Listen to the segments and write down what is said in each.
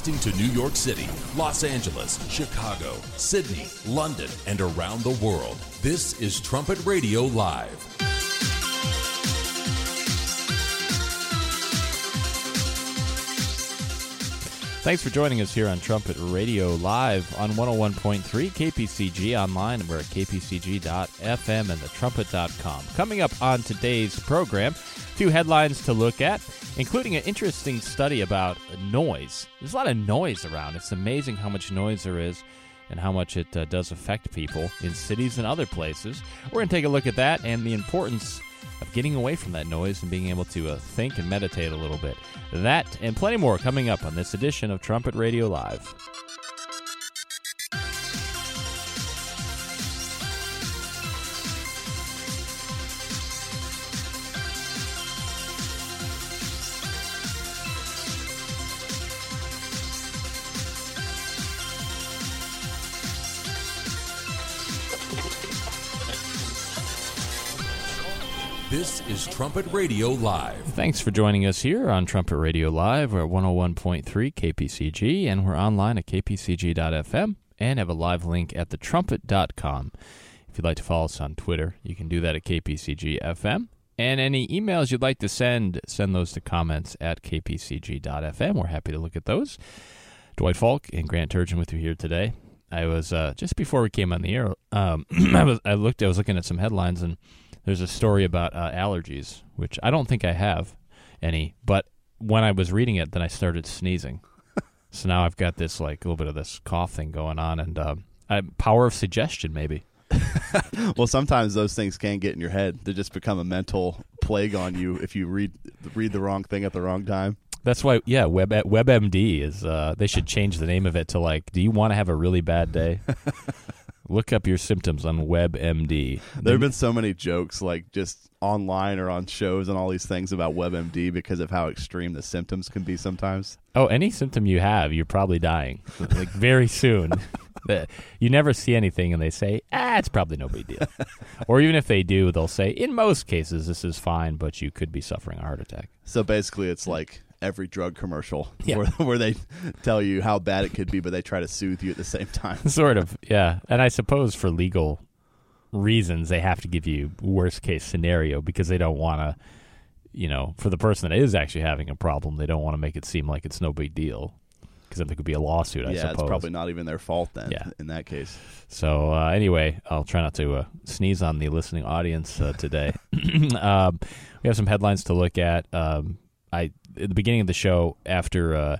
To New York City, Los Angeles, Chicago, Sydney, London, and around the world. This is Trumpet Radio Live. Thanks for joining us here on Trumpet Radio Live on 101.3 KPCG online. We're at kpcg.fm and thetrumpet.com. Coming up on today's program, a few headlines to look at, including an interesting study about noise. There's a lot of noise around. It's amazing how much noise there is and how much it uh, does affect people in cities and other places. We're going to take a look at that and the importance of getting away from that noise and being able to uh, think and meditate a little bit. That and plenty more coming up on this edition of Trumpet Radio Live. This is Trumpet Radio Live. Thanks for joining us here on Trumpet Radio Live. We're at 101.3 KPCG, and we're online at kpcg.fm and have a live link at thetrumpet.com. If you'd like to follow us on Twitter, you can do that at kpcg.fm. And any emails you'd like to send, send those to comments at kpcg.fm. We're happy to look at those. Dwight Falk and Grant Turgeon with you here today. I was uh, just before we came on the air. Um, I was I looked. I was looking at some headlines, and there's a story about uh, allergies, which I don't think I have any. But when I was reading it, then I started sneezing. so now I've got this like a little bit of this cough thing going on, and um, I, power of suggestion maybe. well, sometimes those things can get in your head. They just become a mental plague on you if you read read the wrong thing at the wrong time. That's why, yeah, Web WebMD is. Uh, they should change the name of it to like, "Do you want to have a really bad day?" Look up your symptoms on WebMD. There have been so many jokes, like just online or on shows and all these things about WebMD because of how extreme the symptoms can be sometimes. Oh, any symptom you have, you're probably dying like very soon. you never see anything, and they say, "Ah, it's probably no big deal." or even if they do, they'll say, "In most cases, this is fine, but you could be suffering a heart attack." So basically, it's like every drug commercial Yeah. where, where they tell you how bad it could be, but they try to soothe you at the same time. sort of, yeah. And I suppose for legal reasons, they have to give you worst case scenario because they don't want to, you know, for the person that is actually having a problem, they don't want to make it seem like it's no big deal because then there could be a lawsuit. I yeah, suppose. it's probably not even their fault then. Yeah. in that case. So uh, anyway, I'll try not to uh, sneeze on the listening audience uh, today. um, we have some headlines to look at. Um, I at the beginning of the show after uh,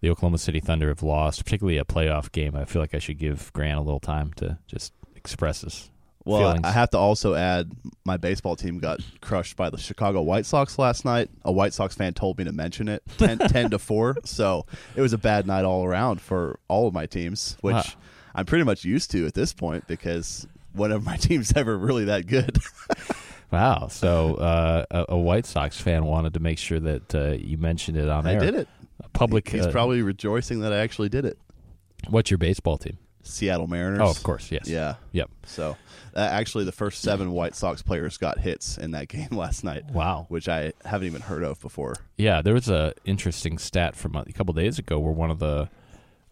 the Oklahoma City Thunder have lost, particularly a playoff game, I feel like I should give Grant a little time to just express his Well, feelings. I have to also add my baseball team got crushed by the Chicago White Sox last night. A White Sox fan told me to mention it 10, 10 to 4. So it was a bad night all around for all of my teams, which. I'm pretty much used to at this point because one of my team's ever really that good. Wow. So uh, a, a White Sox fan wanted to make sure that uh, you mentioned it on I air. did it. A public. He's uh, probably rejoicing that I actually did it. what's your baseball team? Seattle Mariners. Oh, of course. Yes. Yeah. Yep. So uh, actually, the first seven White Sox players got hits in that game last night. Wow. Which I haven't even heard of before. Yeah, there was a interesting stat from a, a couple days ago where one of the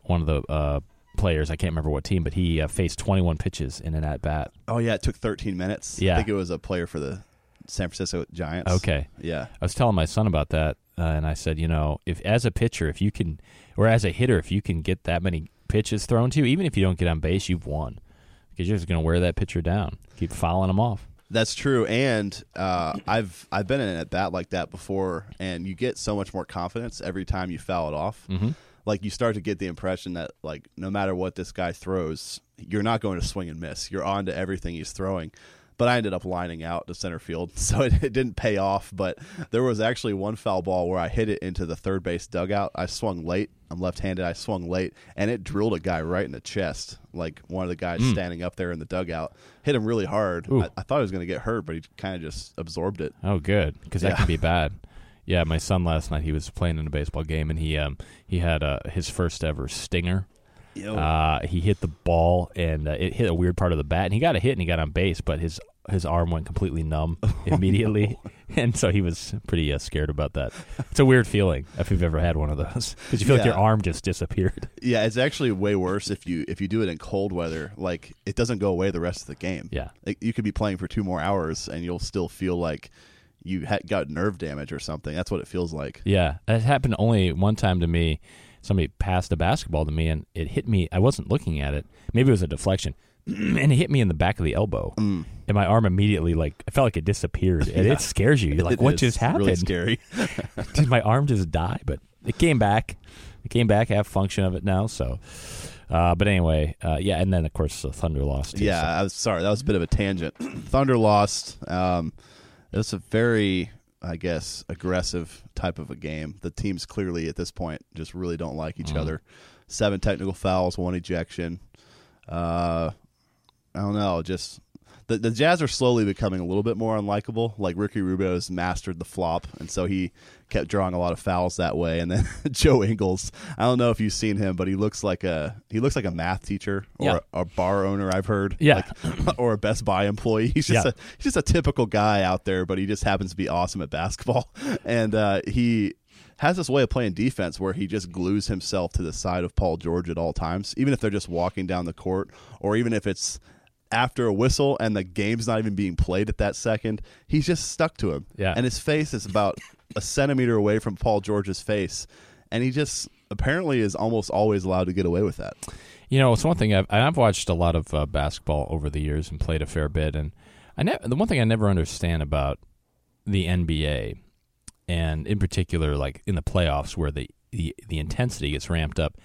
one of the uh, players, I can't remember what team, but he uh, faced 21 pitches in an at bat. Oh yeah, it took 13 minutes. Yeah. I think it was a player for the San Francisco Giants. Okay, Yeah. I was telling my son about that, uh, and I said, you know, if as a pitcher, if you can, or as a hitter, if you can get that many pitches thrown to you, even if you don't get on base, you've won because you're just going to wear that pitcher down, keep fouling them off. That's true, and uh, I've I've been in an at bat like that before, and you get so much more confidence every time you foul it off. Mm-hmm. Like you start to get the impression that like no matter what this guy throws, you're not going to swing and miss. You're on to everything he's throwing. But I ended up lining out to center field, so it, it didn't pay off. But there was actually one foul ball where I hit it into the third base dugout. I swung late. I'm left-handed. I swung late, and it drilled a guy right in the chest. Like one of the guys mm. standing up there in the dugout hit him really hard. I, I thought he was going to get hurt, but he kind of just absorbed it. Oh, good, because that Yeah. can be bad. Yeah, my son last night he was playing in a baseball game and he um he had uh, his first ever stinger. Uh, he hit the ball and uh, it hit a weird part of the bat and he got a hit and he got on base, but his his arm went completely numb immediately, and so he was pretty uh, scared about that. It's a weird feeling if you've ever had one of those because you feel like your arm just disappeared. Yeah, it's actually way worse if you if you do it in cold weather. Like it doesn't go away the rest of the game. Yeah. Like, you could be playing for two more hours and you'll still feel like you ha- got nerve damage or something. That's what it feels like. Yeah, it happened only one time to me. Somebody passed a basketball to me, and it hit me. I wasn't looking at it. Maybe it was a deflection, and it hit me in the back of the elbow. Mm. And my arm immediately, like, I felt like it disappeared. And it scares you. You're like, It what is just happened? Really scary. Did my arm just die? But it came back. It came back. I have function of it now. So, uh, but anyway, uh, yeah. And then of course the Thunder lost. Too, yeah, so- I was sorry. That was a bit of a tangent. Thunder lost. Um, it was a very, I guess, aggressive type of a game. The teams clearly at this point just really don't like each Mhm. other. Seven technical fouls, one ejection. Uh, I don't know. Just the the Jazz are slowly becoming a little bit more unlikable. Like Ricky Rubio has mastered the flop, and so he kept drawing a lot of fouls that way. And then Joe Ingles, I don't know if you've seen him, but he looks like a he looks like a math teacher or Yeah. a, a bar owner. I've heard, Yeah. like, or a Best Buy employee. He's just Yeah. a he's just a typical guy out there, but he just happens to be awesome at basketball, and uh, he. Has this way of playing defense where he just glues himself to the side of Paul George at all times, even if they're just walking down the court, or even if it's after a whistle and the game's not even being played at that second, he's just stuck to him. Yeah. And his face is about a centimeter away from Paul George's face. And he just apparently is almost always allowed to get away with that. You know, it's one thing I've I've watched a lot of uh, basketball over the years and played a fair bit, and I ne- the one thing I never understand about the NBA, and in particular, like in the playoffs where the the, the intensity gets ramped up,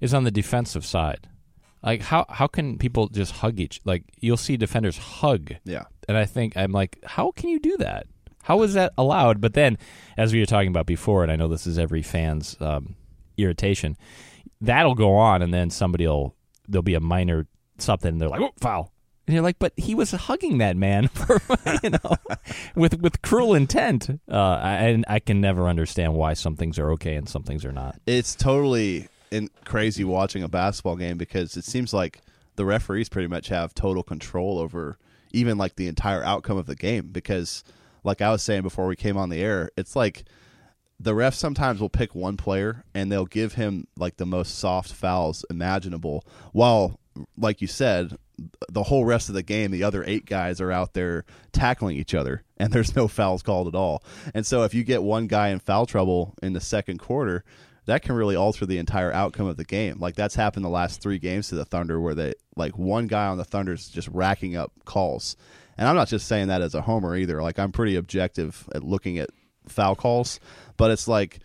is on the defensive side. Like how how can people just hug each? Like you'll see defenders hug, Yeah. and I think I'm like, how can you do that? How is that allowed? But then, as we were talking about before, and I know this is every fan's um, irritation, that'll go on, and then somebody will there'll be a minor something, and they're like, oh, foul. And you're like, but he was hugging that man for you know, with with cruel intent. Uh, and I can never understand why some things are okay and some things are not. It's totally in, crazy watching a basketball game because it seems like the referees pretty much have total control over even like the entire outcome of the game because like I was saying before we came on the air, it's like the refs sometimes will pick one player and they'll give him like the most soft fouls imaginable while like you said the whole rest of the game the other eight guys are out there tackling each other and there's no fouls called at all. And so if you get one guy in foul trouble in the second quarter that can really alter the entire outcome of the game like that's happened the last three games to the thunder where they like one guy on the thunder's just racking up calls and i'm not just saying that as a homer either like i'm pretty objective at looking at foul calls, but it's like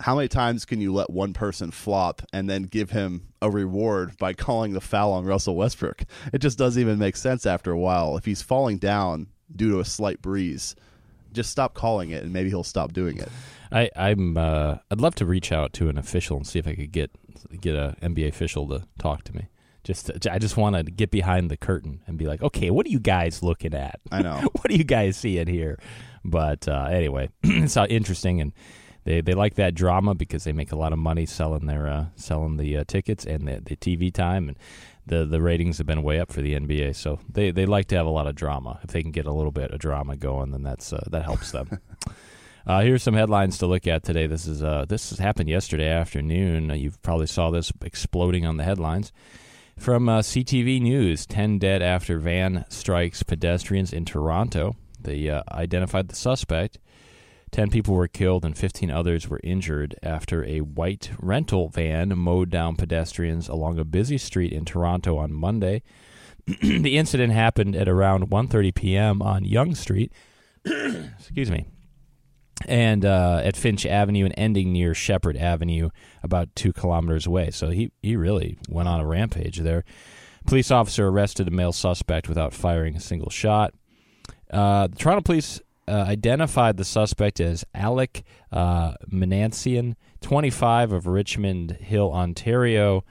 how many times can you let one person flop and then give him a reward by calling the foul on Russell Westbrook? It just doesn't even make sense after a while. If he's falling down due to a slight breeze, just stop calling it and maybe he'll stop doing it. I, I'm uh, I'd love to reach out to an official and see if I could get get a NBA official to talk to me. Just to, I just want to get behind the curtain and be like, okay, what are you guys looking at? I know. what are you guys seeing here? But uh, anyway, it's uh, interesting, and they, they like that drama because they make a lot of money selling their uh, selling the uh, tickets and the, the TV time, and the the ratings have been way up for the NBA. So they, they like to have a lot of drama. If they can get a little bit of drama going, then that's uh, that helps them. Uh, here's some headlines to look at today. This is uh, this happened yesterday afternoon. Uh, you probably saw this exploding on the headlines from uh, CTV News. Ten dead after van strikes pedestrians in Toronto. They uh, identified the suspect. Ten people were killed and 15 others were injured after a white rental van mowed down pedestrians along a busy street in Toronto on Monday. the incident happened at around 1:30 p.m. on Yonge Street. Excuse me and uh, at Finch Avenue and ending near Sheppard Avenue, about two kilometers away. So he, he really went on a rampage there. Police officer arrested a male suspect without firing a single shot. Uh, the Toronto police uh, identified the suspect as Alek uh, Minassian, 25 of Richmond Hill, Ontario.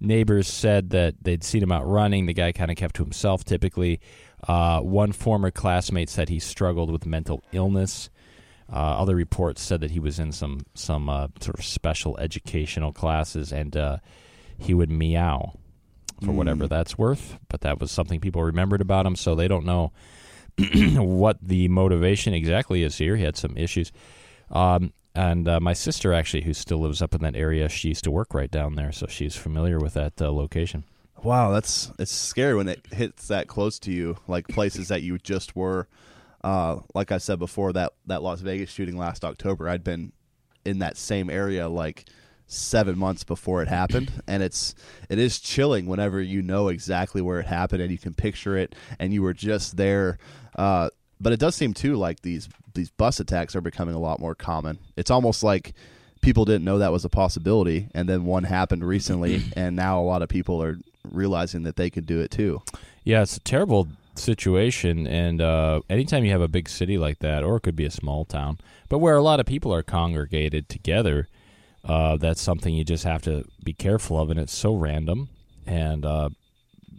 Neighbors said that they'd seen him out running. The guy kind of kept to himself typically. Uh, one former classmate said he struggled with mental illness. Uh, other reports said that he was in some some uh, sort of special educational classes, and uh, he would meow for whatever that's worth. But that was something people remembered about him, so they don't know what the motivation exactly is here. He had some issues. Um, and uh, my sister, actually, who still lives up in that area, she used to work right down there, so she's familiar with that uh, location. Wow, that's it's scary when it hits that close to you, like places that you just were. Uh, like I said before, that that Las Vegas shooting last October, I'd been in that same area like seven months before it happened, and it's it is chilling whenever you know exactly where it happened and you can picture it, and you were just there. Uh, but it does seem too like these these bus attacks are becoming a lot more common. It's almost like people didn't know that was a possibility, and then one happened recently, and now a lot of people are realizing that they could do it too. Yeah, it's a terrible situation, and uh, anytime you have a big city like that, or it could be a small town, but where a lot of people are congregated together, uh, that's something you just have to be careful of, and it's so random. And uh,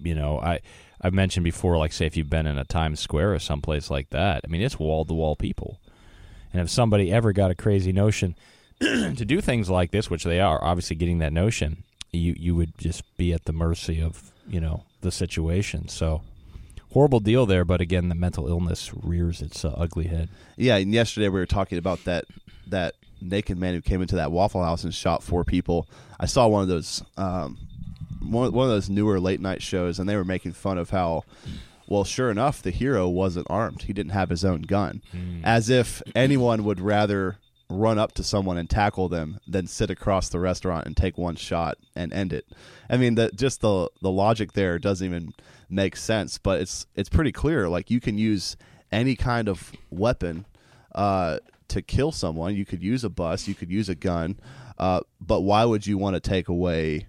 you know, I I've mentioned before, like say if you've been in a Times Square or someplace like that, I mean it's wall to wall people, and if somebody ever got a crazy notion to do things like this, which they are obviously getting that notion, you you would just be at the mercy of you know the situation. So horrible deal there, but again, the mental illness rears its uh, ugly head. Yeah, and yesterday we were talking about that that naked man who came into that Waffle House and shot four people. I saw one of those um, one one of those newer late night shows, and they were making fun of how. Well, sure enough, the hero wasn't armed. He didn't have his own gun. As if anyone would rather run up to someone and tackle them than sit across the restaurant and take one shot and end it. I mean, the just the the logic there doesn't even make sense, but it's it's pretty clear. Like you can use any kind of weapon uh, to kill someone. You could use a bus, you could use a gun, uh, but why would you want to take away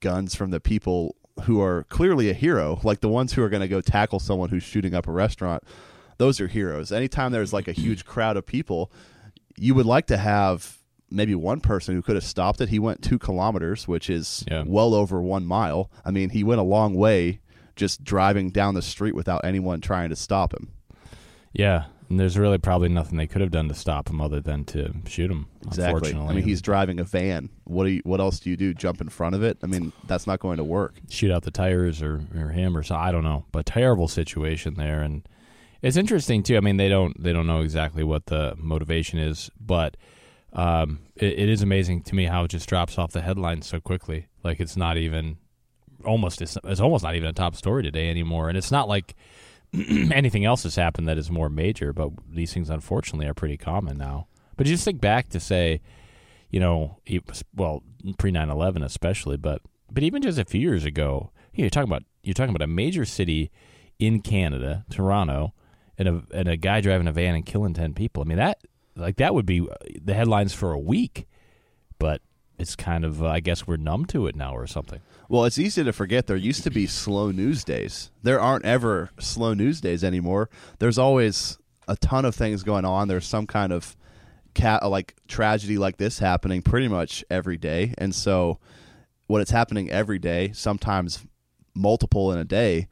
guns from the people who are clearly a hero, like the ones who are going to go tackle someone who's shooting up a restaurant? Those are heroes. Anytime there's like a huge crowd of people, you would like to have maybe one person who could have stopped it. He went two kilometers, which is Yeah. well over one mile. I mean, he went a long way just driving down the street without anyone trying to stop him. Yeah, and there's really probably nothing they could have done to stop him other than to shoot him. Exactly. Unfortunately, I mean, he's driving a van. What do you, what else do you do? Jump in front of it? I mean, that's not going to work. shoot out the tires or, or him or so I don't know, but terrible situation there, and it's interesting too. I mean, they don't they don't know exactly what the motivation is, but um, it, it is amazing to me how it just drops off the headlines so quickly. Like it's not even almost it's, it's almost not even a top story today anymore, and it's not like anything else has happened that is more major. But these things, unfortunately, are pretty common now. But you just think back to say, you know, well, pre 9/11 especially, but but even just a few years ago, you know, you're talking about you're talking about a major city in Canada, Toronto, and a and a guy driving a van and killing ten people. I mean that like that would be uh, the headlines for a week, but it's kind of uh, I guess we're numb to it now or something. Well, it's easy to forget there used to be slow news days. There aren't ever slow news days anymore. There's always a ton of things going on. There's some kind of cat like tragedy like this happening pretty much every day. And so when it's happening every day, sometimes multiple in a day,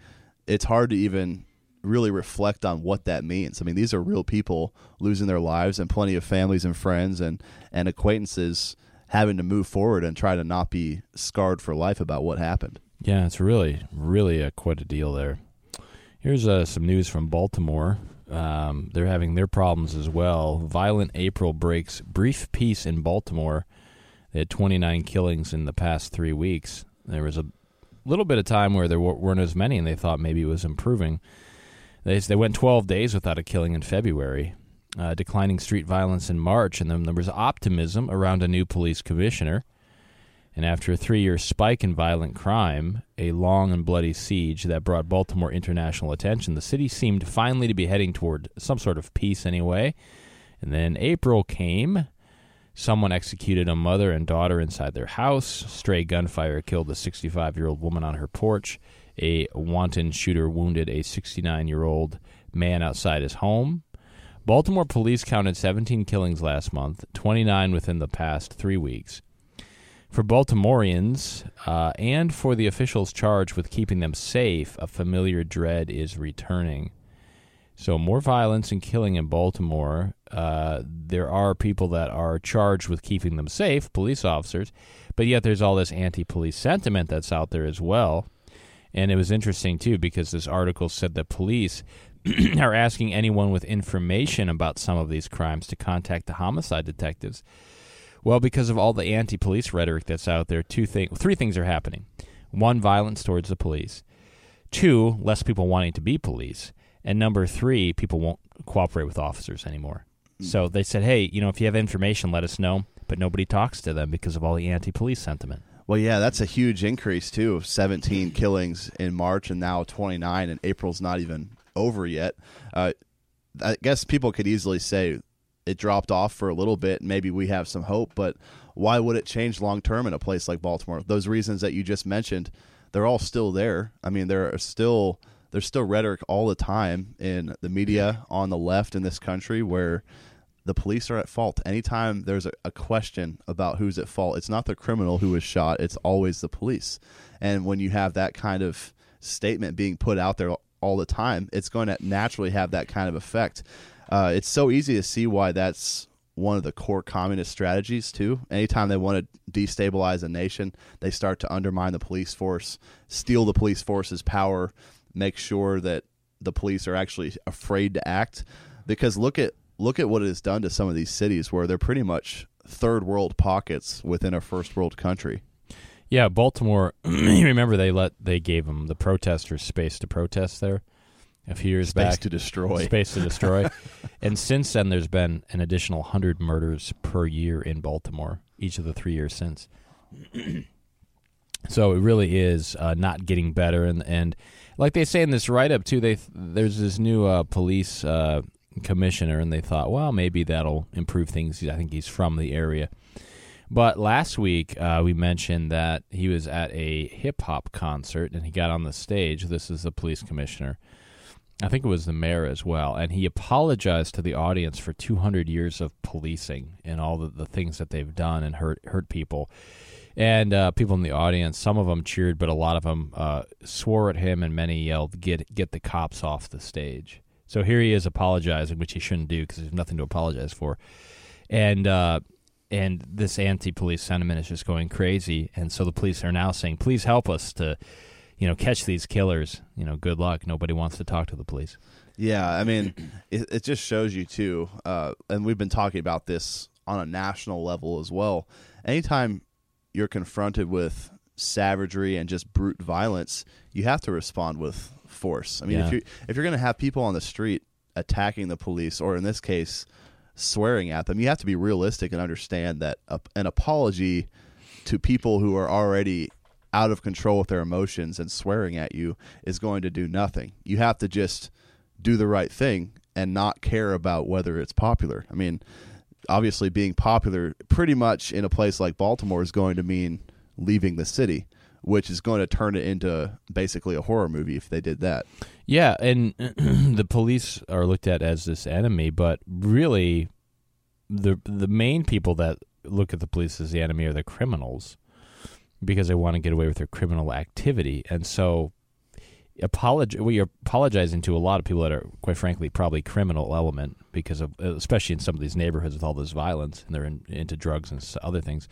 it's hard to even really reflect on what that means. I mean, these are real people losing their lives and plenty of families and friends and and acquaintances having to move forward and try to not be scarred for life about what happened. Yeah, it's really, really a, quite a deal there. Here's uh, some news from Baltimore. Um, they're having their problems as well. Violent April breaks brief peace in Baltimore. They had 29 killings in the past three weeks. There was a little bit of time where there weren't as many, and they thought maybe it was improving. They, they went 12 days without a killing in February. Uh, declining street violence in March, and then there was optimism around a new police commissioner. And after a three year spike in violent crime, a long and bloody siege that brought Baltimore international attention, the city seemed finally to be heading toward some sort of peace anyway. And then April came. Someone executed a mother and daughter inside their house. Stray gunfire killed a 65 year old woman on her porch. A wanton shooter wounded a 69 year old man outside his home. Baltimore police counted 17 killings last month, 29 within the past three weeks. For Baltimoreans uh, and for the officials charged with keeping them safe, a familiar dread is returning. So, more violence and killing in Baltimore. Uh, there are people that are charged with keeping them safe, police officers, but yet there's all this anti police sentiment that's out there as well. And it was interesting too because this article said that police are asking anyone with information about some of these crimes to contact the homicide detectives. Well, because of all the anti-police rhetoric that's out there, two things, three things are happening. One, violence towards the police. Two, less people wanting to be police. And number three, people won't cooperate with officers anymore. Hmm. So they said, hey, you know, if you have information, let us know. But nobody talks to them because of all the anti-police sentiment. Well, yeah, that's a huge increase too. 17 killings in March and now 29, and April's not even over yet. Uh, I guess people could easily say it dropped off for a little bit. Maybe we have some hope, but why would it change long term in a place like Baltimore? Those reasons that you just mentioned, they're all still there. I mean, there are still there's still rhetoric all the time in the media on the left in this country where the police are at fault. Anytime there's a, a, question about who's at fault, it's not the criminal who was shot, it's always the police. And when you have that kind of statement being put out there all the time, it's going to naturally have that kind of effect. Uh, it's so easy to see why that's one of the core communist strategies too. Anytime they want to destabilize a nation, they start to undermine the police force, steal the police force's power, make sure that the police are actually afraid to act. Because look at look at what it has done to some of these cities where they're pretty much third world pockets within a first world country. Yeah, Baltimore. you remember they let they gave them the protesters space to protest there a few years space back. to destroy. Space to destroy. and since then, there's been an additional hundred murders per year in Baltimore each of the three years since. so it really is uh, not getting better, and and like they say in this write up too, they there's this new uh, police uh, commissioner, and they thought, well, maybe that'll improve things. I think he's from the area. But last week uh, we mentioned that he was at a hip hop concert and he got on the stage. This is the police commissioner. I think it was the mayor as well, and he apologized to the audience for 200 years of policing and all the, the things that they've done and hurt hurt people. And uh, people in the audience, some of them cheered, but a lot of them uh, swore at him, and many yelled, "Get get the cops off the stage!" So here he is apologizing, which he shouldn't do because there's nothing to apologize for. And uh, and this anti-police sentiment is just going crazy. And so the police are now saying, "Please help us to, you know, catch these killers." You know, good luck. Nobody wants to talk to the police. Yeah, I mean, it, it just shows you too, uh, and we've been talking about this on a national level as well. Anytime you're confronted with savagery and just brute violence, you have to respond with force. I mean, Yeah. if you if you're going to have people on the street attacking the police, or in this case, swearing at them, you have to be realistic and understand that a, an apology to people who are already out of control with their emotions and swearing at you is going to do nothing. You have to just do the right thing and not care about whether it's popular. I mean, obviously being popular pretty much in a place like Baltimore is going to mean leaving the city, which is going to turn it into basically a horror movie if they did that. Yeah, and the police are looked at as this enemy, but really, the the main people that look at the police as the enemy are the criminals, because they want to get away with their criminal activity, and so apologize. Well, you're apologizing to a lot of people that are, quite frankly, probably criminal element because of, especially in some of these neighborhoods with all this violence, and they're in, into drugs and other things.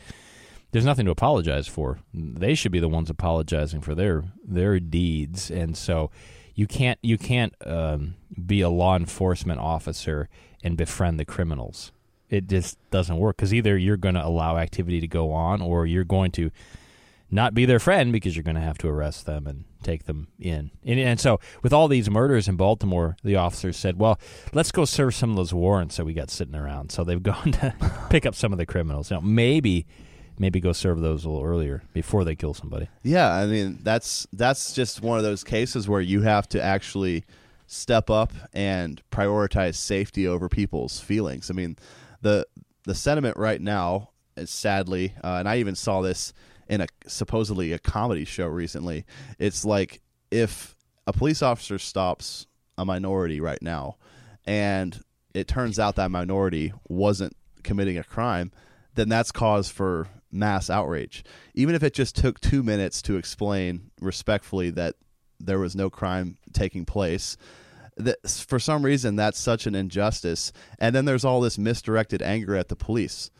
There's nothing to apologize for. They should be the ones apologizing for their their deeds, and so you can't you can't um, be a law enforcement officer and befriend the criminals. It just doesn't work because either you're going to allow activity to go on, or you're going to not be their friend because you're going to have to arrest them and take them in. And, and so, with all these murders in Baltimore, the officers said, "Well, let's go serve some of those warrants that we got sitting around." So they've gone to pick up some of the criminals. Now, maybe, maybe go serve those a little earlier before they kill somebody. Yeah, I mean that's that's just one of those cases where you have to actually step up and prioritize safety over people's feelings. I mean, the the sentiment right now is sadly, uh, and I even saw this in a supposedly a comedy show recently. It's like if a police officer stops a minority right now, and it turns out that minority wasn't committing a crime, then that's cause for mass outrage. Even if it just took two minutes to explain respectfully that there was no crime taking place, that for some reason that's such an injustice. And then there's all this misdirected anger at the police.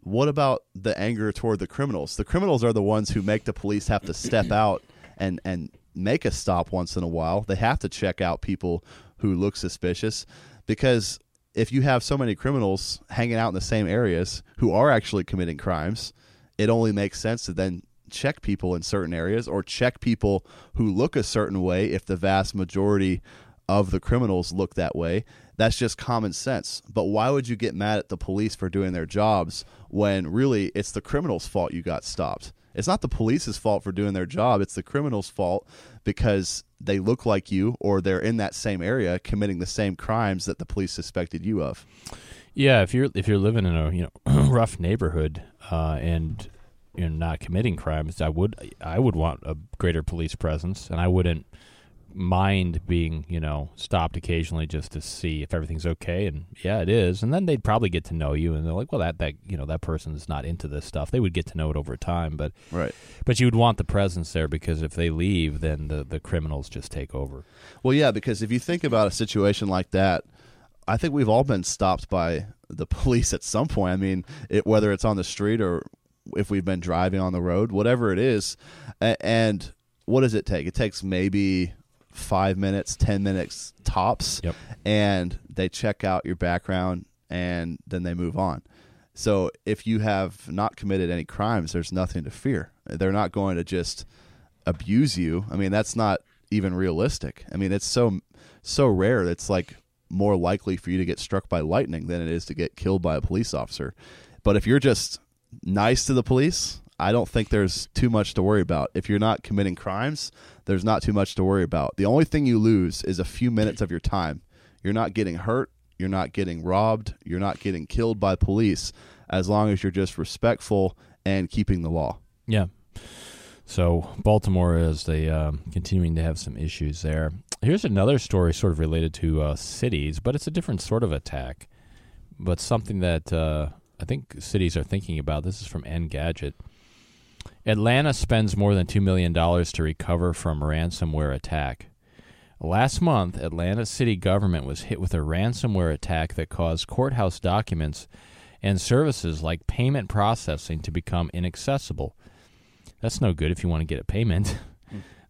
What about the anger toward the criminals? The criminals are the ones who make the police have to step out and and make a stop once in a while. They have to check out people who look suspicious because if you have so many criminals hanging out in the same areas who are actually committing crimes, it only makes sense to then check people in certain areas or check people who look a certain way if the vast majority of the criminals look that way. That's just common sense. But why would you get mad at the police for doing their jobs when really it's the criminal's fault you got stopped? It's not the police's fault for doing their job, it's the criminal's fault because they look like you or they're in that same area committing the same crimes that the police suspected you of. Yeah, if you're if you're living in a you know rough neighborhood uh, and you're not committing crimes, I would I would want a greater police presence, and I wouldn't mind being you know stopped occasionally just to see if everything's okay and yeah it is and then they'd probably get to know you and they're like well that that you know that person's not into this stuff they would get to know it over time but Right. but you would want the presence there because if they leave then the the criminals just take over Well, yeah, because if you think about a situation like that, I think we've all been stopped by the police at some point. I mean, it, whether it's on the street or if we've been driving on the road, whatever it is. And what does it take? It takes maybe five minutes, 10 minutes tops. Yep. And they check out your background and then they move on. So if you have not committed any crimes, there's nothing to fear. They're not going to just abuse you. I mean, that's not even realistic. I mean, it's so so rare. It's like more likely for you to get struck by lightning than it is to get killed by a police officer. But if you're just nice to the police, I don't think there's too much to worry about. If you're not committing crimes, there's not too much to worry about. The only thing you lose is a few minutes of your time. You're not getting hurt, you're not getting robbed, you're not getting killed by police as long as you're just respectful and keeping the law. Yeah. So Baltimore is they um, continuing to have some issues there. Here's another story, sort of related to uh, cities, but it's a different sort of attack, but something that uh, I think cities are thinking about. This is from Engadget. Atlanta spends more than two million dollars to recover from ransomware attack. Last month, Atlanta city government was hit with a ransomware attack that caused courthouse documents and services like payment processing to become inaccessible. That's no good if you want to get a payment.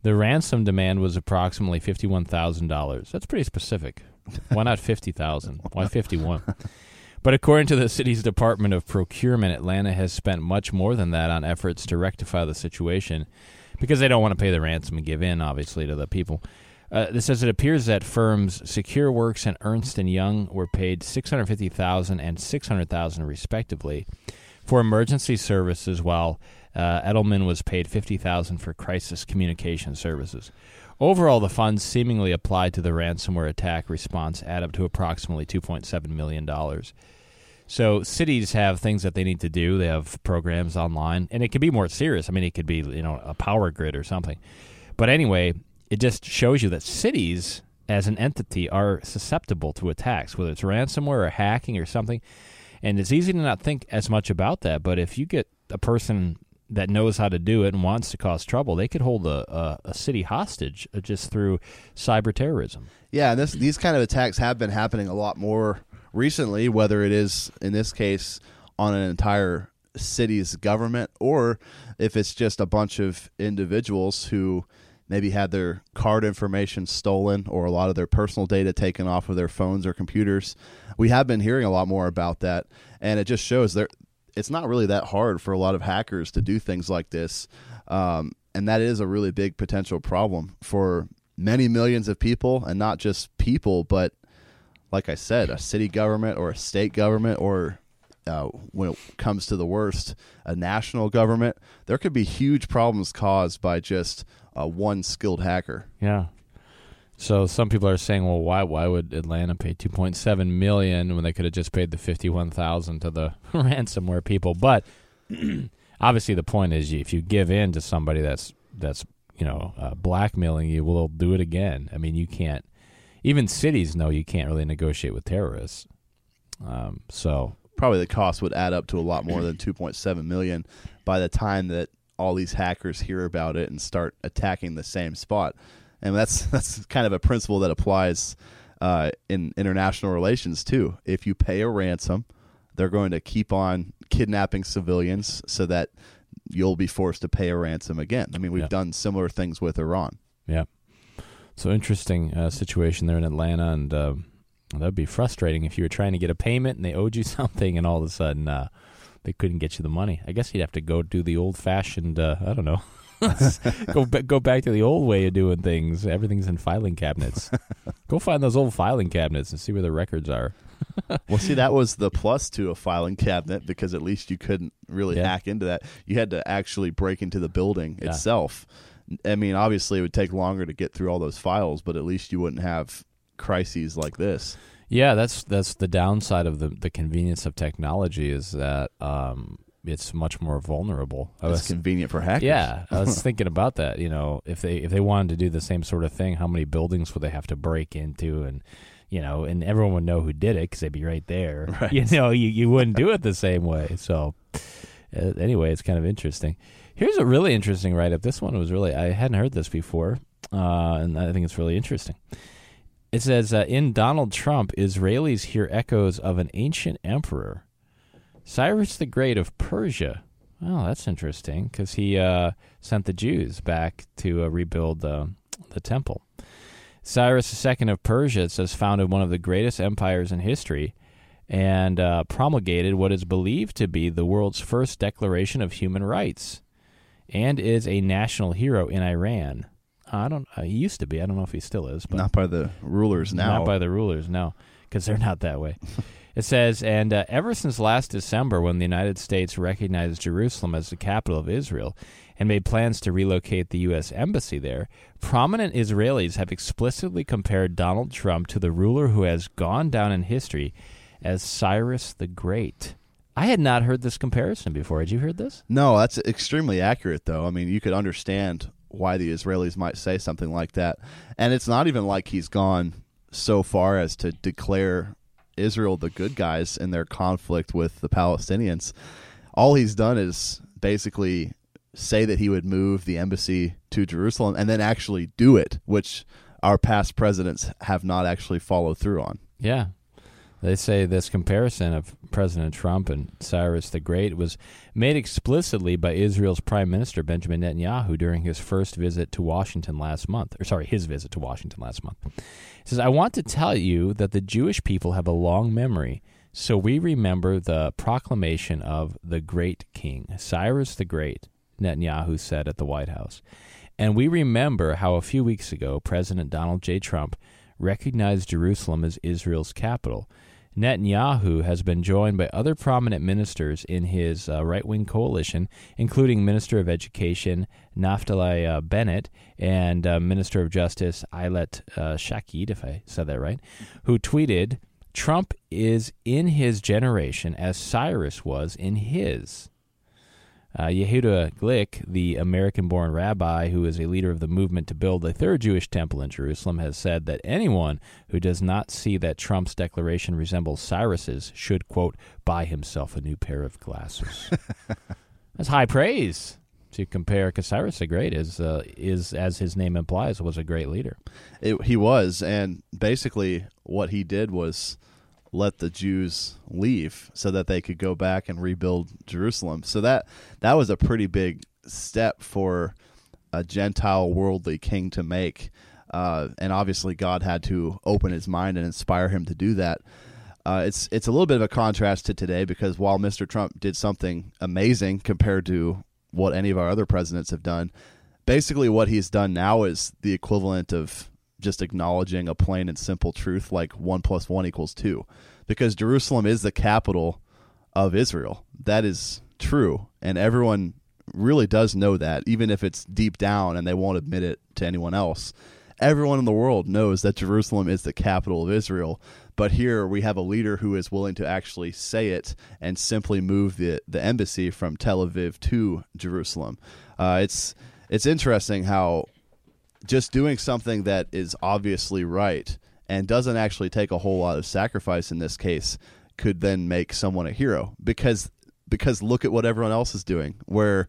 The ransom demand was approximately fifty-one thousand dollars. That's pretty specific. Why not fifty thousand? Why fifty-one? But according to the city's Department of Procurement, Atlanta has spent much more than that on efforts to rectify the situation because they don't want to pay the ransom and give in, obviously, to the people. Uh, this says it appears that firms SecureWorks and Ernst Young were paid six hundred fifty thousand and six hundred thousand, respectively, for emergency services, while uh, Edelman was paid fifty thousand for crisis communication services. Overall, the funds seemingly applied to the ransomware attack response add up to approximately two point seven million dollars. So cities have things that they need to do. They have programs online, and it could be more serious. I mean, it could be you know a power grid or something. But anyway, it just shows you that cities as an entity are susceptible to attacks, whether it's ransomware or hacking or something. And it's easy to not think as much about that. But if you get a person that knows how to do it and wants to cause trouble, they could hold a, a, a city hostage uh, just through cyber terrorism. Yeah, and this these kind of attacks have been happening a lot more recently, whether it is in this case on an entire city's government or if it's just a bunch of individuals who maybe had their card information stolen or a lot of their personal data taken off of their phones or computers. We have been hearing a lot more about that and it just shows there it's not really that hard for a lot of hackers to do things like this. Um, and that is a really big potential problem for many millions of people and not just people but like i said a city government or a state government or uh, when it comes to the worst a national government there could be huge problems caused by just uh, one skilled hacker Yeah. So some people are saying, well, why why would Atlanta pay 2.7 million when they could have just paid the 51,000 to the ransomware people? But obviously the point is if you give in to somebody that's that's, you know, uh, blackmailing you, well, they'll do it again. I mean, you can't even cities know you can't really negotiate with terrorists. Um, so probably the cost would add up to a lot more than 2.7 million by the time that all these hackers hear about it and start attacking the same spot and that's that's kind of a principle that applies uh, in international relations too if you pay a ransom they're going to keep on kidnapping civilians so that you'll be forced to pay a ransom again i mean we've Yeah. done similar things with iran Yeah. So interesting uh, situation there in Atlanta, and uh, that'd be frustrating if you were trying to get a payment and they owed you something, and all of a sudden uh, they couldn't get you the money. I guess you'd have to go do the old fashioned. Uh, I don't know. go go back to the old way of doing things. Everything's in filing cabinets. go find those old filing cabinets and see where the records are. well, see, that was the plus to a filing cabinet because at least you couldn't really Yeah. hack into that. You had to actually break into the building Yeah. itself. I mean, obviously, it would take longer to get through all those files, but at least you wouldn't have crises like this. Yeah, that's that's the downside of the the convenience of technology is that um, it's much more vulnerable. I It's was- convenient for hackers. Yeah, I was thinking about that. You know, if they if they wanted to do the same sort of thing, how many buildings would they have to break into, and you know, and everyone would know who did it because they'd be right there. Right. You know, you you wouldn't do it the same way. So uh, anyway, it's kind of interesting. Here's a really interesting write up. This one was really I hadn't heard this before, uh, and I think it's really interesting. It says uh, in Donald Trump, Israelis hear echoes of an ancient emperor, Cyrus the Great of Persia. Oh, that's interesting because he uh, sent the Jews back to uh, rebuild uh, the temple. Cyrus II of Persia, it says, founded one of the greatest empires in history and uh, promulgated what is believed to be the world's first declaration of human rights and is a national hero in Iran. I don't. Uh, he used to be. I don't know if he still is, but Not by the rulers now. not by the rulers, no, because they're not that way. it says, and uh, ever since last December, when the United States recognized Jerusalem as the capital of Israel and made plans to relocate the U.S. embassy there, prominent Israelis have explicitly compared Donald Trump to the ruler who has gone down in history as Cyrus the Great. I had not heard this comparison before. Had you heard this? No, that's extremely accurate, though. I mean, you could understand why the Israelis might say something like that. And it's not even like he's gone so far as to declare Israel the good guys in their conflict with the Palestinians. All he's done is basically say that he would move the embassy to Jerusalem and then actually do it, which our past presidents have not actually followed through on. Yeah. They say this comparison of President Trump and Cyrus the Great was made explicitly by Israel's Prime Minister Benjamin Netanyahu during his first visit to Washington last month. Or sorry, his visit to Washington last month. He says, I want to tell you that the Jewish people have a long memory, so we remember the proclamation of the great king, Cyrus the Great, Netanyahu said at the White House. And we remember how a few weeks ago President Donald J. Trump recognized Jerusalem as Israel's capital. Netanyahu has been joined by other prominent ministers in his uh, right wing coalition, including Minister of Education Naftali uh, Bennett and uh, Minister of Justice Ayelet uh, Shaked, if I said that right, who tweeted, Trump is in his generation as Cyrus was in his. Uh, Yehuda Glick, the American born rabbi who is a leader of the movement to build a third Jewish temple in Jerusalem, has said that anyone who does not see that Trump's declaration resembles Cyrus's should, quote, buy himself a new pair of glasses. That's high praise to compare, because Cyrus the Great is, uh, is, as his name implies, was a great leader. It, he was, and basically what he did was let the Jews leave so that they could go back and rebuild Jerusalem. So that that was a pretty big step for a Gentile worldly king to make. Uh, and obviously, God had to open his mind and inspire him to do that. Uh, it's it's a little bit of a contrast to today because while Mr. Trump did something amazing compared to what any of our other presidents have done, basically what he's done now is the equivalent of just acknowledging a plain and simple truth like one plus one equals two, because Jerusalem is the capital of Israel. That is true, and everyone really does know that, even if it's deep down and they won't admit it to anyone else. Everyone in the world knows that Jerusalem is the capital of Israel, but here we have a leader who is willing to actually say it and simply move the the embassy from Tel Aviv to Jerusalem. Uh, it's it's interesting how just doing something that is obviously right and doesn't actually take a whole lot of sacrifice in this case could then make someone a hero because because look at what everyone else is doing where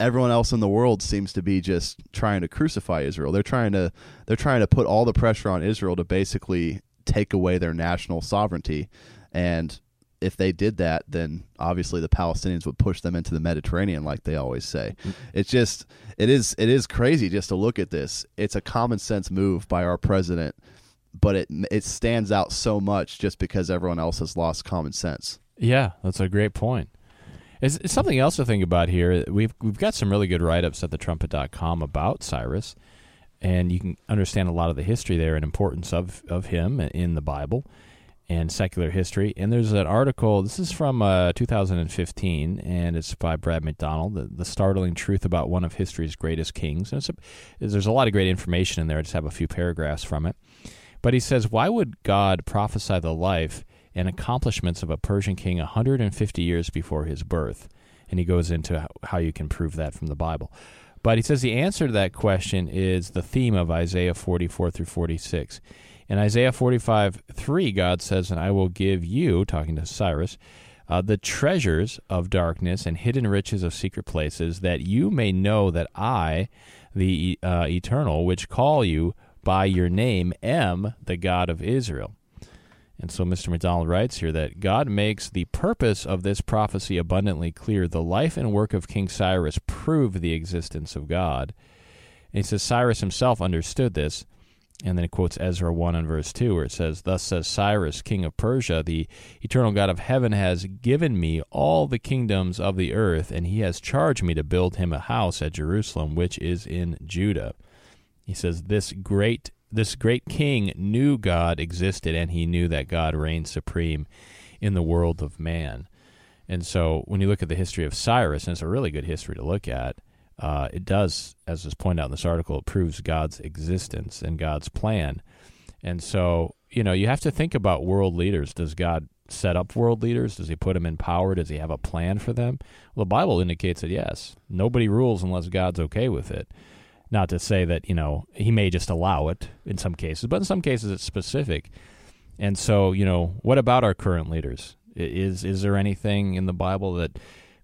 everyone else in the world seems to be just trying to crucify Israel. They're trying to they're trying to put all the pressure on Israel to basically take away their national sovereignty and if they did that, then obviously the Palestinians would push them into the Mediterranean, like they always say. Mm. It's just it is it is crazy just to look at this. It's a common sense move by our president, but it it stands out so much just because everyone else has lost common sense. Yeah, that's a great point. It's, it's something else to think about here. We've we've got some really good write ups at thetrumpet.com about Cyrus, and you can understand a lot of the history there and importance of of him in the Bible and secular history. And there's an article, this is from uh, 2015, and it's by Brad Macdonald, the, the, Startling Truth About One of History's Greatest Kings. And a, there's a lot of great information in there. I just have a few paragraphs from it. But he says, Why would God prophesy the life and accomplishments of a Persian king 150 years before his birth? And he goes into how you can prove that from the Bible. But he says the answer to that question is the theme of Isaiah 44 through 46. In Isaiah 45 3, God says, And I will give you, talking to Cyrus, uh, the treasures of darkness and hidden riches of secret places, that you may know that I, the uh, eternal, which call you by your name, am the God of Israel. And so Mr. Macdonald writes here that God makes the purpose of this prophecy abundantly clear. The life and work of King Cyrus prove the existence of God. And he says Cyrus himself understood this and then it quotes Ezra 1 and verse 2, where it says, Thus says Cyrus, king of Persia, the eternal God of heaven has given me all the kingdoms of the earth, and he has charged me to build him a house at Jerusalem, which is in Judah. He says, This great this great king knew God existed, and he knew that God reigned supreme in the world of man. And so when you look at the history of Cyrus, and it's a really good history to look at, uh, it does, as is pointed out in this article, it proves God's existence and God's plan. And so, you know, you have to think about world leaders. Does God set up world leaders? Does he put them in power? Does he have a plan for them? Well, the Bible indicates that yes. Nobody rules unless God's okay with it. Not to say that, you know, he may just allow it in some cases, but in some cases it's specific. And so, you know, what about our current leaders? Is is there anything in the Bible that,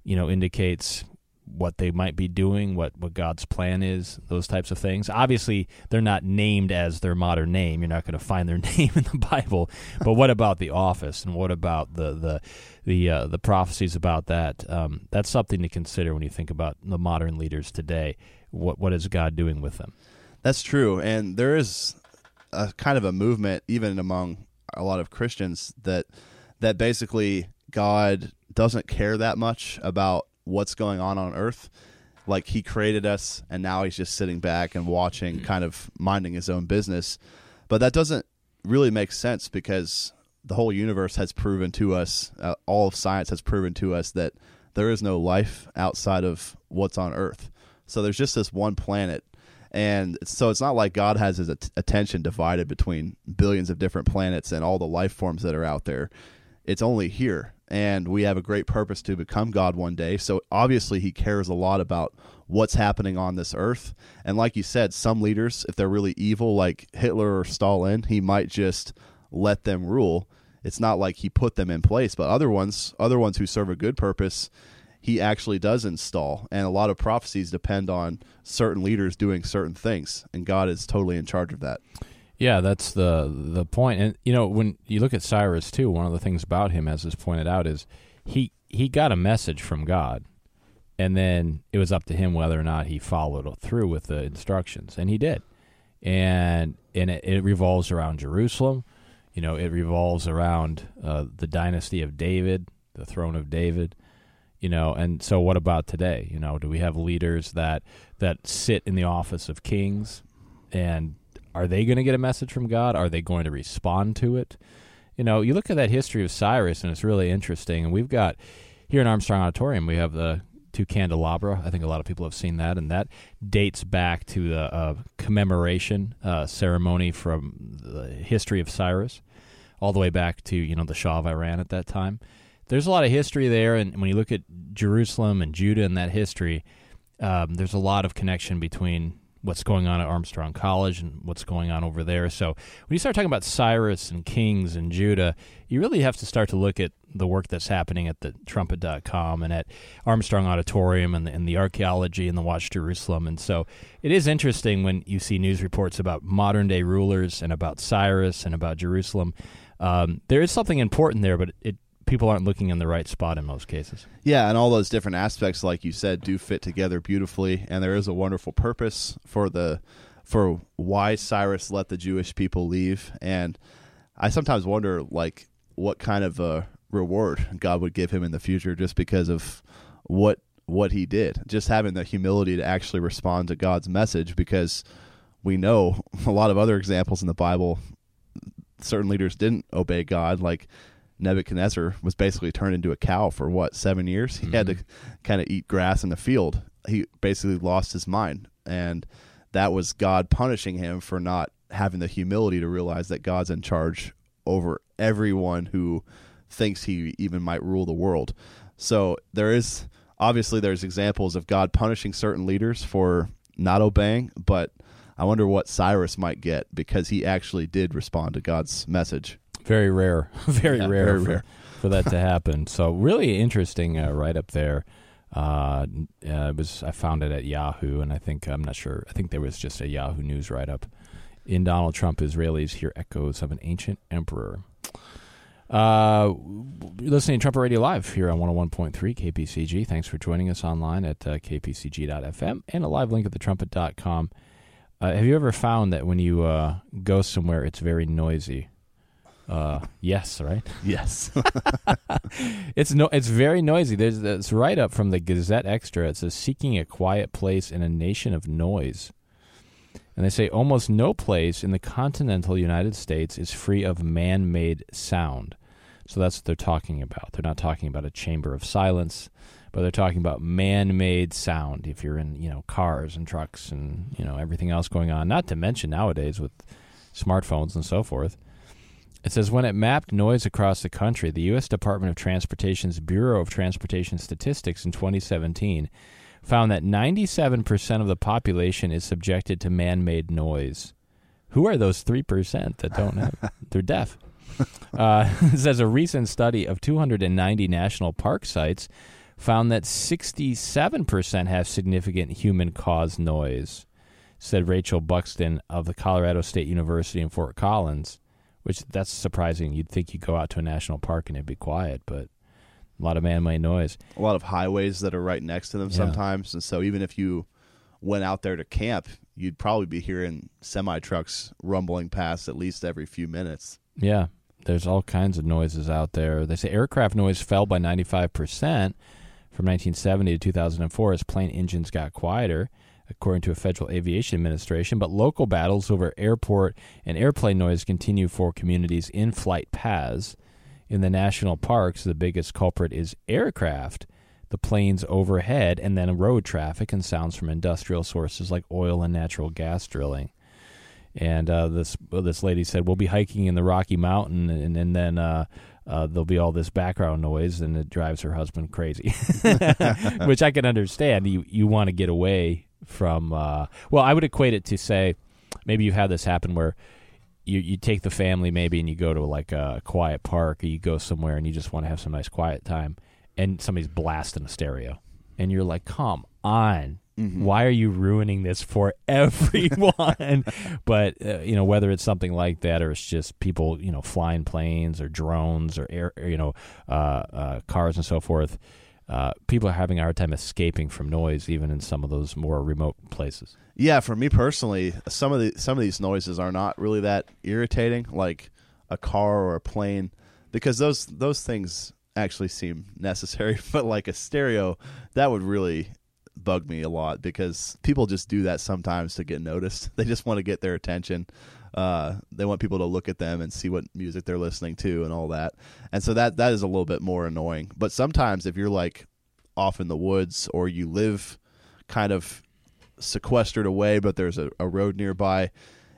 you know, indicates what they might be doing, what, what God's plan is, those types of things. Obviously, they're not named as their modern name. You're not going to find their name in the Bible. But what about the office, and what about the the the uh, the prophecies about that? Um, that's something to consider when you think about the modern leaders today. What what is God doing with them? That's true, and there is a kind of a movement even among a lot of Christians that that basically God doesn't care that much about what's going on on Earth. Like he created us, and now he's just sitting back and watching, kind of minding his own business. But that doesn't really make sense because the whole universe has proven to us, uh, all of science has proven to us that there is no life outside of what's on Earth. So there's just this one planet. And so it's not like God has his at- attention divided between billions of different planets and all the life forms that are out there. It's only here and we have a great purpose to become God one day. So obviously, He cares a lot about what's happening on this earth. And like you said, some leaders, if they're really evil, like Hitler or Stalin, He might just let them rule. It's not like He put them in place, but other ones, other ones who serve a good purpose, He actually does install. And a lot of prophecies depend on certain leaders doing certain things, and God is totally in charge of that. Yeah, that's the the point. And you know, when you look at Cyrus too, one of the things about him, as is pointed out, is he he got a message from God, and then it was up to him whether or not he followed through with the instructions, and he did. And and it, it revolves around Jerusalem. You know, it revolves around uh, the dynasty of David, the throne of David. You know, and so what about today? You know, do we have leaders that that sit in the office of kings and are they going to get a message from God? Are they going to respond to it? You know, you look at that history of Cyrus, and it's really interesting. And we've got here in Armstrong Auditorium, we have the two candelabra. I think a lot of people have seen that, and that dates back to the uh, commemoration uh, ceremony from the history of Cyrus, all the way back to you know the Shah of Iran at that time. There's a lot of history there, and when you look at Jerusalem and Judah and that history, um, there's a lot of connection between what's going on at Armstrong College and what's going on over there. So when you start talking about Cyrus and Kings and Judah, you really have to start to look at the work that's happening at the trumpet.com and at Armstrong Auditorium and the, and the archaeology and the Watch Jerusalem. And so it is interesting when you see news reports about modern day rulers and about Cyrus and about Jerusalem. Um, there is something important there, but it people aren't looking in the right spot in most cases. Yeah, and all those different aspects, like you said, do fit together beautifully, and there is a wonderful purpose for the for why Cyrus let the Jewish people leave. And I sometimes wonder, like, what kind of a reward God would give him in the future, just because of what what he did, just having the humility to actually respond to God's message, because we know a lot of other examples in the Bible certain leaders didn't obey God, like Nebuchadnezzar was basically turned into a cow for what seven years. He mm-hmm. had to kind of eat grass in the field. He basically lost his mind, and that was God punishing him for not having the humility to realize that God's in charge over everyone who thinks he even might rule the world. So there is obviously there's examples of God punishing certain leaders for not obeying, but I wonder what Cyrus might get because he actually did respond to God's message. Very rare, very yeah, rare, very for, rare. for that to happen. So really interesting uh, right up there. Uh, uh, it was I found it at Yahoo, and I think I'm not sure. I think there was just a Yahoo News write up. In Donald Trump, Israelis hear echoes of an ancient emperor. Uh, listening to Trumpet Radio Live here on 101.3 KPCG. Thanks for joining us online at uh, kpcg.fm and a live link at thetrumpet.com. Uh, have you ever found that when you uh, go somewhere, it's very noisy? Uh, yes, right. Yes, it's no, it's very noisy. There's this write up from the GazetteXtra. It says seeking a quiet place in a nation of noise, and they say almost no place in the continental United States is free of man-made sound. So that's what they're talking about. They're not talking about a chamber of silence but they're talking about man-made sound if you're in you know cars and trucks and you know everything else going on not to mention nowadays with smartphones and so forth it says when it mapped noise across the country the US Department of Transportation's Bureau of Transportation Statistics in 2017 found that 97% of the population is subjected to man-made noise. Who are those 3% that don't have they're deaf? Uh, it says a recent study of 290 national park sites found that 67% have significant human caused noise, said Rachel Buxton of the Colorado State University in Fort Collins, which that's surprising. You'd think you'd go out to a national park and it'd be quiet, but a lot of man made noise. A lot of highways that are right next to them yeah. sometimes. And so even if you went out there to camp, you'd probably be hearing semi trucks rumbling past at least every few minutes. Yeah. There's all kinds of noises out there. They say aircraft noise fell by 95%, from 1970 to 2004 as plane engines got quieter, according to a Federal Aviation Administration. But local battles over airport and airplane noise continue for communities in flight paths. In the national parks, the biggest culprit is aircraft, the planes overhead, and then road traffic and sounds from industrial sources like oil and natural gas drilling. And uh, this this lady said, "We'll be hiking in the Rocky Mountain, and, and then uh, uh, there'll be all this background noise and it drives her husband crazy, which I can understand. You you want to get away from. Uh, well, I would equate it to say maybe you've had this happen where you you take the family maybe and you go to like a quiet park or you go somewhere and you just want to have some nice quiet time and somebody's blasting a stereo and you're like, come on, Mm-hmm. Why are you ruining this for everyone? but uh, you know whether it's something like that or it's just people you know flying planes or drones or air or, you know uh, uh, cars and so forth. Uh, people are having a hard time escaping from noise, even in some of those more remote places. Yeah, for me personally, some of the some of these noises are not really that irritating, like a car or a plane, because those those things actually seem necessary. But like a stereo, that would really bug me a lot because people just do that sometimes to get noticed. They just want to get their attention. Uh, they want people to look at them and see what music they're listening to and all that. And so that that is a little bit more annoying. But sometimes if you're like off in the woods or you live kind of sequestered away, but there's a, a road nearby,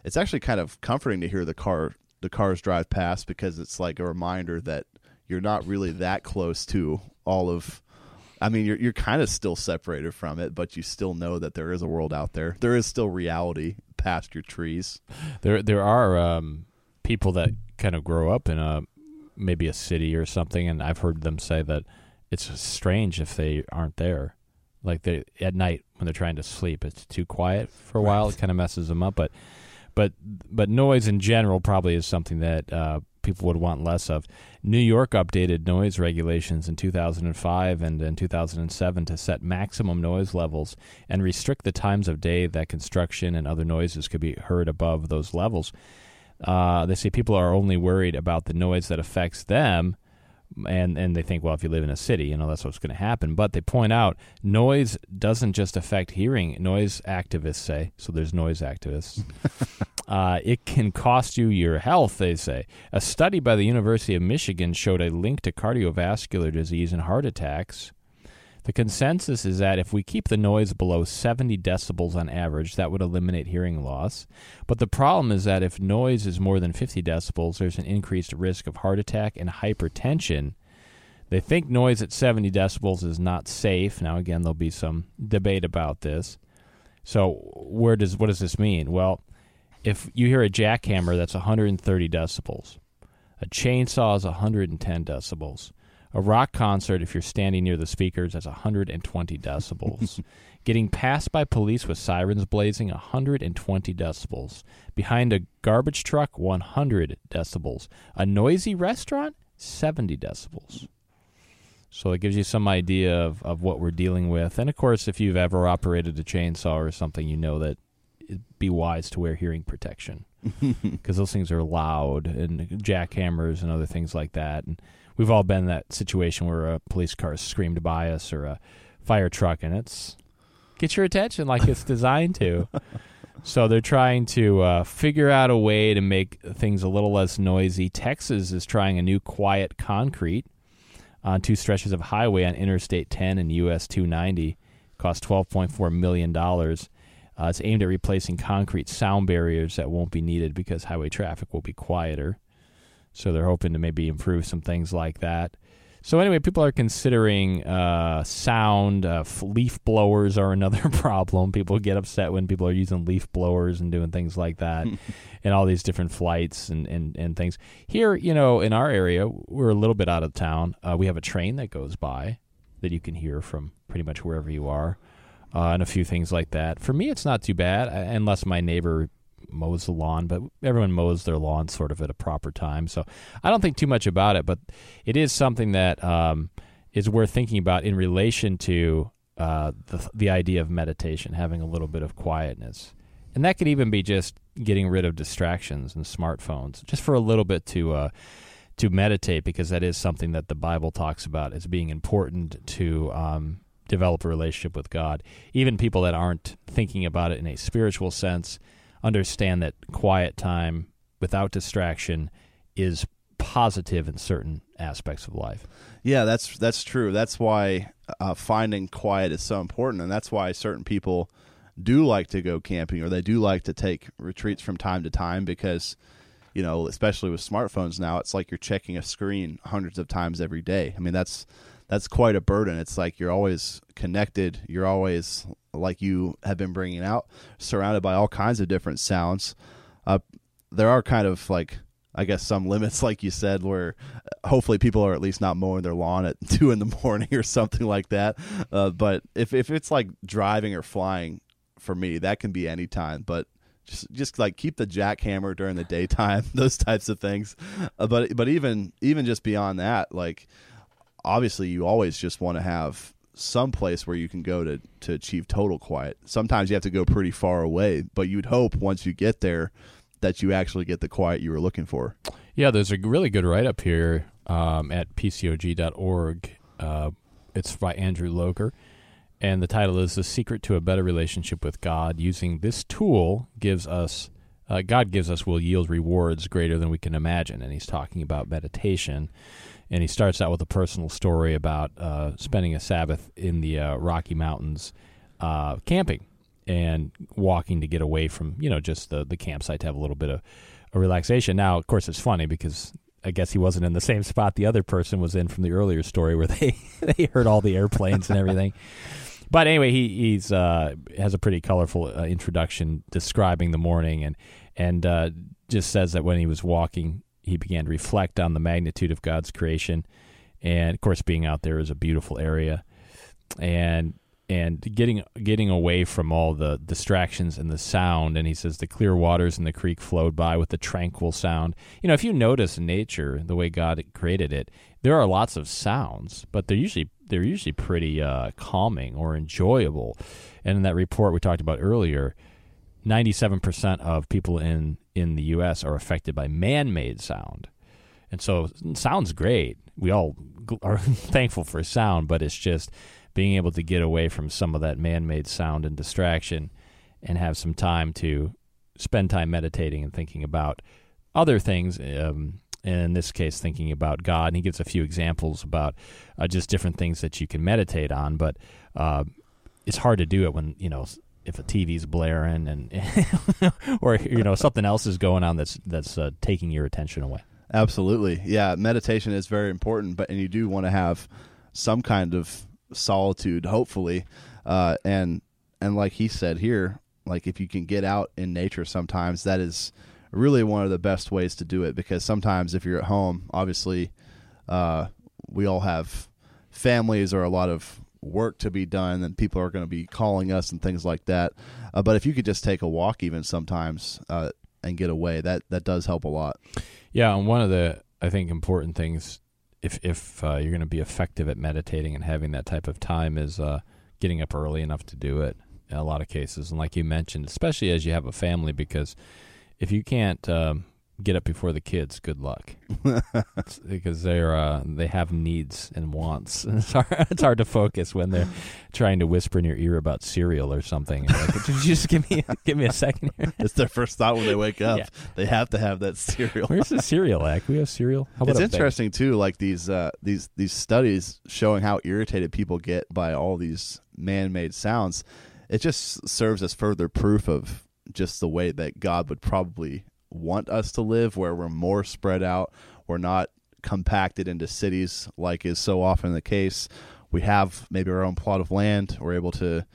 it's actually kind of comforting to hear the car the cars drive past because it's like a reminder that you're not really that close to all of I mean, you're you're kind of still separated from it, but you still know that there is a world out there. There is still reality past your trees. There there are um, people that kind of grow up in a maybe a city or something, and I've heard them say that it's strange if they aren't there. Like they at night when they're trying to sleep, it's too quiet for a while. It kind of messes them up. But but but noise in general probably is something that uh, people would want less of. New York updated noise regulations in 2005 and in 2007 to set maximum noise levels and restrict the times of day that construction and other noises could be heard above those levels. Uh, they say people are only worried about the noise that affects them and and they think, well, if you live in a city, you know that's what's going to happen. But they point out noise doesn't just affect hearing. Noise activists say so. There's noise activists. uh, it can cost you your health. They say a study by the University of Michigan showed a link to cardiovascular disease and heart attacks. The consensus is that if we keep the noise below 70 decibels on average, that would eliminate hearing loss. But the problem is that if noise is more than 50 decibels, there's an increased risk of heart attack and hypertension. They think noise at 70 decibels is not safe. Now, again, there'll be some debate about this. So, where does what does this mean? Well, if you hear a jackhammer, that's 130 decibels. A chainsaw is 110 decibels. A rock concert, if you're standing near the speakers, that's 120 decibels. Getting passed by police with sirens blazing, 120 decibels. Behind a garbage truck, 100 decibels. A noisy restaurant, 70 decibels. So it gives you some idea of, of what we're dealing with. And of course, if you've ever operated a chainsaw or something, you know that it'd be wise to wear hearing protection because those things are loud and jackhammers and other things like that. And we've all been in that situation where a police car screamed by us or a fire truck, and it's gets your attention like it's designed to. so they're trying to uh, figure out a way to make things a little less noisy. Texas is trying a new quiet concrete on two stretches of highway on Interstate 10 and US 290. Cost 12.4 million dollars. Uh, it's aimed at replacing concrete sound barriers that won't be needed because highway traffic will be quieter. So they're hoping to maybe improve some things like that. So anyway, people are considering uh, sound. Uh, leaf blowers are another problem. People get upset when people are using leaf blowers and doing things like that, and all these different flights and, and, and things. Here, you know, in our area, we're a little bit out of town. Uh, we have a train that goes by that you can hear from pretty much wherever you are, uh, and a few things like that. For me, it's not too bad, uh, unless my neighbor mows the lawn, but everyone mows their lawn sort of at a proper time. So I don't think too much about it, but it is something that um, is worth thinking about in relation to uh, the the idea of meditation, having a little bit of quietness, and that could even be just getting rid of distractions and smartphones, just for a little bit to. Uh, to meditate, because that is something that the Bible talks about as being important to um, develop a relationship with God. Even people that aren't thinking about it in a spiritual sense, understand that quiet time without distraction is positive in certain aspects of life. Yeah, that's that's true. That's why uh, finding quiet is so important, and that's why certain people do like to go camping or they do like to take retreats from time to time because you know, especially with smartphones now, it's like you're checking a screen hundreds of times every day. I mean, that's that's quite a burden. It's like you're always connected. You're always like you have been bringing out, surrounded by all kinds of different sounds. Uh, there are kind of like I guess some limits, like you said, where hopefully people are at least not mowing their lawn at two in the morning or something like that. Uh, but if if it's like driving or flying, for me, that can be any time. But just just like keep the jackhammer during the daytime, those types of things. Uh, but but even even just beyond that, like obviously you always just want to have some place where you can go to to achieve total quiet. Sometimes you have to go pretty far away, but you'd hope once you get there that you actually get the quiet you were looking for. Yeah, there's a really good write up here um, at pcog.org. Uh, it's by Andrew Locher, and the title is "The Secret to a Better Relationship with God." Using this tool gives us uh, God gives us will yield rewards greater than we can imagine, and he's talking about meditation and he starts out with a personal story about uh, spending a Sabbath in the uh, Rocky Mountains uh, camping and walking to get away from you know just the the campsite to have a little bit of a relaxation. Now, of course, it's funny because I guess he wasn't in the same spot the other person was in from the earlier story where they they heard all the airplanes and everything. But anyway, he he's uh, has a pretty colorful uh, introduction describing the morning and and uh, just says that when he was walking he began to reflect on the magnitude of God's creation, and of course, being out there is a beautiful area, and and getting getting away from all the distractions and the sound. And he says the clear waters in the creek flowed by with a tranquil sound. You know, if you notice nature the way God created it, there are lots of sounds, but they're usually they're usually pretty uh, calming or enjoyable. And in that report we talked about earlier, ninety seven percent of people in in the U.S. are affected by man made sound. And so sounds great. We all are thankful for sound, but it's just being able to get away from some of that man-made sound and distraction and have some time to spend time meditating and thinking about other things um, in this case thinking about god and he gives a few examples about uh, just different things that you can meditate on but uh, it's hard to do it when you know if a TV's blaring and or you know something else is going on that's that's uh, taking your attention away. Absolutely, yeah. Meditation is very important, but and you do want to have some kind of solitude, hopefully. Uh, and and like he said here, like if you can get out in nature, sometimes that is really one of the best ways to do it. Because sometimes if you're at home, obviously, uh, we all have families or a lot of work to be done, and people are going to be calling us and things like that. Uh, but if you could just take a walk, even sometimes, uh, and get away, that that does help a lot. Yeah, and one of the I think important things if if uh, you're going to be effective at meditating and having that type of time is uh, getting up early enough to do it in a lot of cases and like you mentioned especially as you have a family because if you can't um, get up before the kids, good luck, because they're uh, they have needs and wants. it's hard, it's hard to focus when they're trying to whisper in your ear about cereal or something. Like, Did you just give me give me a second here? It's their first thought when they wake up. Yeah. They have to have that cereal. Where's the cereal act? We have cereal. it's interesting too, like these uh, these these studies showing how irritated people get by all these man-made sounds. It just serves as further proof of just the way that God would probably want us to live, where we're more spread out. We're not compacted into cities like is so often the case. We have maybe our own plot of land. We're able to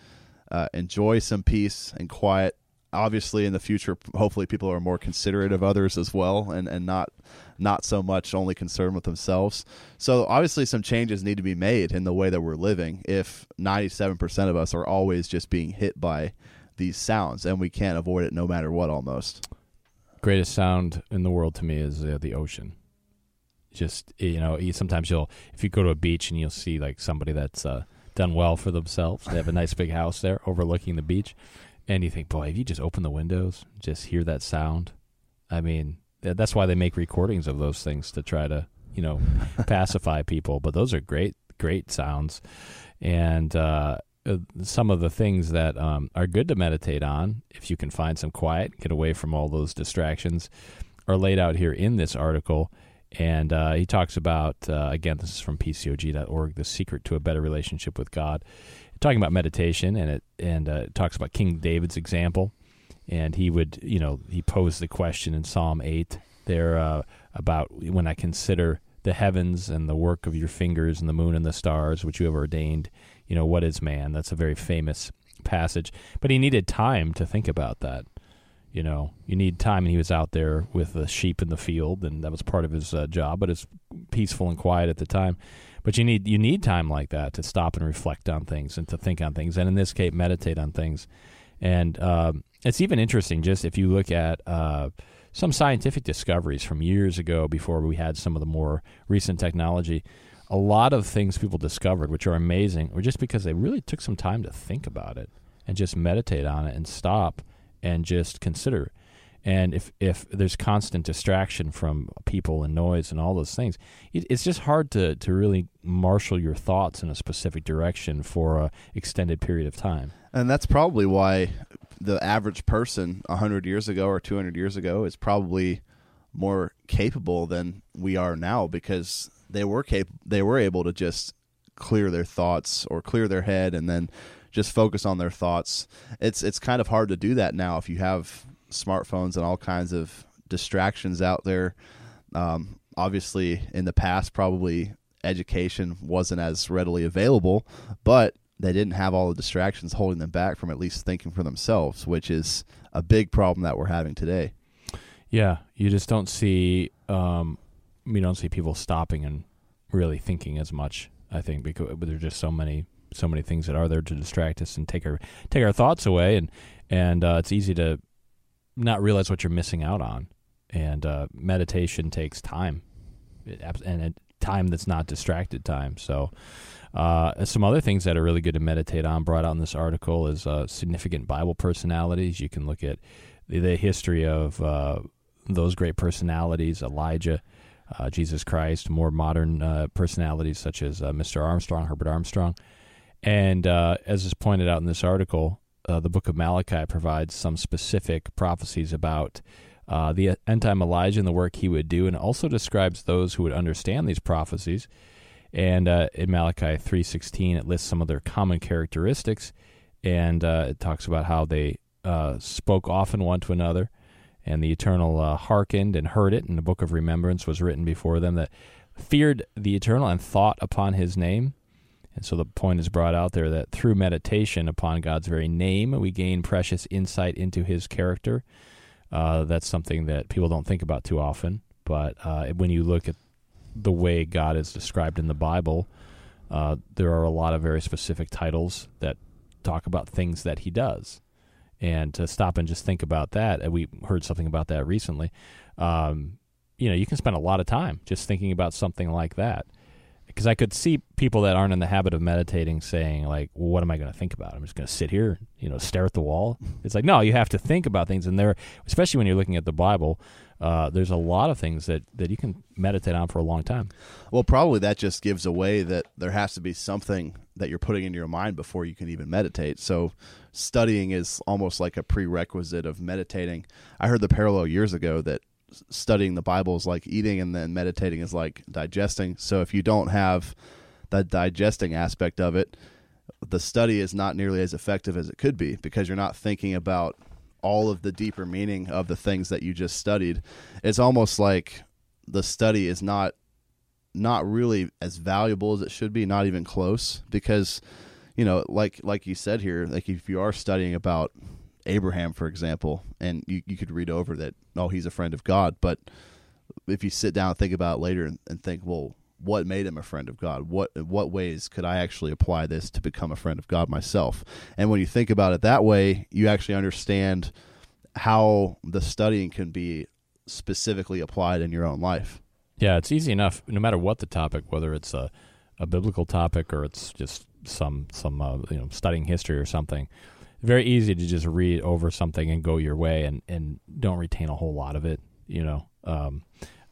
uh, enjoy some peace and quiet. Obviously, in the future, hopefully, people are more considerate of others as well, and, and not not so much only concerned with themselves. So, obviously, some changes need to be made in the way that we're living. If ninety seven percent of us are always just being hit by these sounds, and we can't avoid it no matter what, almost greatest sound in the world to me is uh, the ocean. Just you know, sometimes you'll if you go to a beach and you'll see like somebody that's uh, done well for themselves. They have a nice big house there overlooking the beach, and you think, boy, if you just open the windows, just hear that sound. I mean, that's why they make recordings of those things to try to you know pacify people. But those are great, great sounds, and uh, uh, some of the things that um, are good to meditate on, if you can find some quiet, get away from all those distractions, are laid out here in this article. And uh, he talks about, uh, again, this is from PCOG.org, the secret to a better relationship with God. Talking about meditation, and it and uh, it talks about King David's example, and he would, you know, he posed the question in Psalm eight there uh, about when I consider the heavens and the work of your fingers and the moon and the stars which you have ordained you know, what is man? That's a very famous passage. But he needed time to think about that. You know, you need time, and he was out there with the sheep in the field, and that was part of his uh, job. But it's peaceful and quiet at the time. But you need you need time like that to stop and reflect on things and to think on things, and in this case, meditate on things. And um, it's even interesting, just if you look at uh, some scientific discoveries from years ago, before we had some of the more recent technology a lot of things people discovered, which are amazing, were just because they really took some time to think about it and just meditate on it and stop and just consider. And if if there's constant distraction from people and noise and all those things, it, it's just hard to to really marshal your thoughts in a specific direction for a extended period of time. And that's probably why the average person 100 years ago or 200 years ago is probably more capable than we are now because they were cap- they were able to just clear their thoughts or clear their head and then just focus on their thoughts. It's it's kind of hard to do that now if you have smartphones and all kinds of distractions out there. Um, obviously, in the past, probably education wasn't as readily available, but they didn't have all the distractions holding them back from at least thinking for themselves, which is a big problem that we're having today. Yeah, you just don't see um, we don't see people stopping and really thinking as much. I think because there's just so many so many things that are there to distract us and take our take our thoughts away, and and uh, it's easy to not realize what you're missing out on. And uh, meditation takes time, and time that's not distracted time. So. Uh, some other things that are really good to meditate on brought out in this article is uh, significant Bible personalities. You can look at the, the history of uh, those great personalities, Elijah, uh, Jesus Christ, more modern uh, personalities such as uh, Mr. Armstrong, Herbert Armstrong. And uh, as is pointed out in this article, uh, the book of Malachi provides some specific prophecies about uh, the end time Elijah and the work he would do, and also describes those who would understand these prophecies. And in Malachi 3.16, it lists some of their common characteristics, and it talks about how they spoke often one to another, and the Eternal uh, hearkened and heard it, and the book of remembrance was written before them that feared the Eternal and thought upon his name. And so the point is brought out there that through meditation upon God's very name, we gain precious insight into his character. Uh, that's something that people don't think about too often. But uh, when you look at the way God is described in the Bible, uh, there are a lot of very specific titles that talk about things that he does and to stop and just think about that. We heard something about that recently. Um, you know, you can spend a lot of time just thinking about something like that. Because I could see people that aren't in the habit of meditating saying, like, well, what am I going to think about? I'm just going to sit here, you know, stare at the wall. It's like, no, you have to think about things. And there, especially when you're looking at the Bible, uh, there's a lot of things that, that you can meditate on for a long time. Well, probably that just gives away that there has to be something that you're putting into your mind before you can even meditate. So studying is almost like a prerequisite of meditating. I heard the parallel years ago that studying the Bible is like eating and then meditating is like digesting. So if you don't have that digesting aspect of it, the study is not nearly as effective as it could be because you're not thinking about all of the deeper meaning of the things that you just studied. It's almost like the study is not not really as valuable as it should be, not even close because you know, like like you said here, like if you are studying about Abraham, for example, and you, you could read over that, oh, he's a friend of God, but if you sit down and think about it later and, and think, well, what made him a friend of God? What what ways could I actually apply this to become a friend of God myself? And when you think about it that way, you actually understand how the studying can be specifically applied in your own life. Yeah, it's easy enough, no matter what the topic, whether it's a, a biblical topic or it's just some some uh, you know studying history or something. Very easy to just read over something and go your way and and don't retain a whole lot of it. You know, um,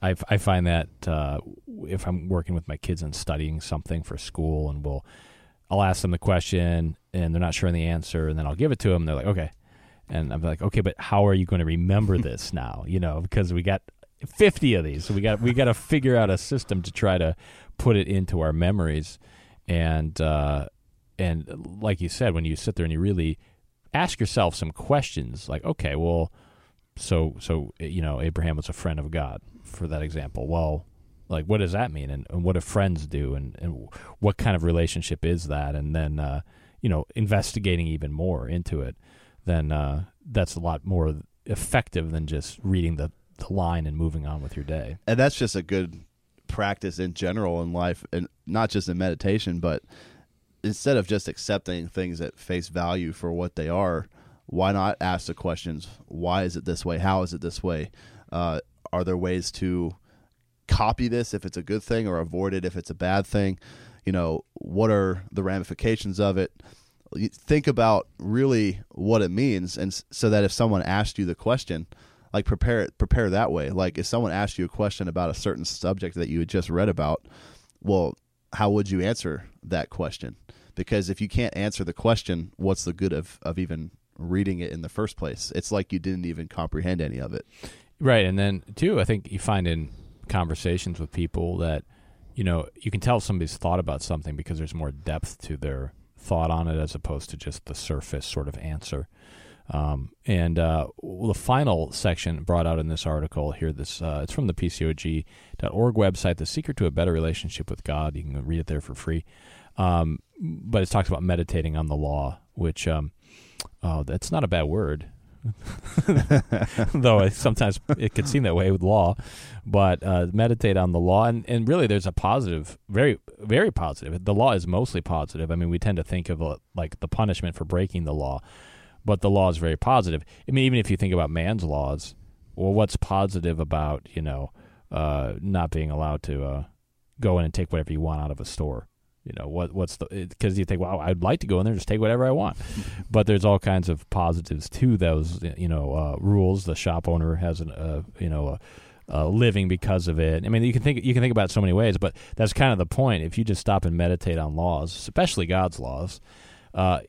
I I find that uh, if I'm working with my kids and studying something for school, and we'll I'll ask them the question and they're not sure on the answer, and then I'll give it to them. They're like, okay. And I'm like, okay, but how are you going to remember this now? You know, because we got 50 of these. So we got we got to figure out a system to try to put it into our memories and uh, and like you said, when you sit there and you really ask yourself some questions, like, okay, well, so so you know, Abraham was a friend of God, for that example. Well, like, what does that mean, and, and what do friends do, and, and what kind of relationship is that, and then uh, you know, investigating even more into it, then uh, that's a lot more effective than just reading the, the line and moving on with your day. And that's just a good practice in general in life, and not just in meditation, but instead of just accepting things at face value for what they are, why not ask the questions? Why is it this way? How is it this way? Uh, are there ways to copy this if it's a good thing or avoid it if it's a bad thing? You know, what are the ramifications of it? think about really what it means, and so that if someone asked you the question, like prepare it, prepare that way. Like if someone asked you a question about a certain subject that you had just read about, well, how would you answer that question? Because if you can't answer the question, what's the good of, of even reading it in the first place? It's like you didn't even comprehend any of it. Right. And then, too, I think you find in conversations with people that, you know, you can tell somebody's thought about something because there's more depth to their thought on it as opposed to just the surface sort of answer. Um, and uh, the final section brought out in this article here, this uh, it's from the PCOG.org website, The Secret to a Better Relationship with God. You can read it there for free. Um, but it talks about meditating on the law, which um, oh, that's not a bad word. though sometimes it could seem that way with law. But uh, meditate on the law, and, and really, there's a positive, very very positive. The law is mostly positive. I mean, we tend to think of like the punishment for breaking the law, but the law is very positive. I mean, even if you think about man's laws, well, what's positive about you know uh, not being allowed to uh, go in and take whatever you want out of a store? you know what what's the because you think wow i'd like to go in there and just take whatever i want but there's all kinds of positives to those you know uh, rules the shop owner has a uh, you know a, a, living because of it i mean you can think you can think about it so many ways but that's kind of the point if you just stop and meditate on laws especially god's laws uh,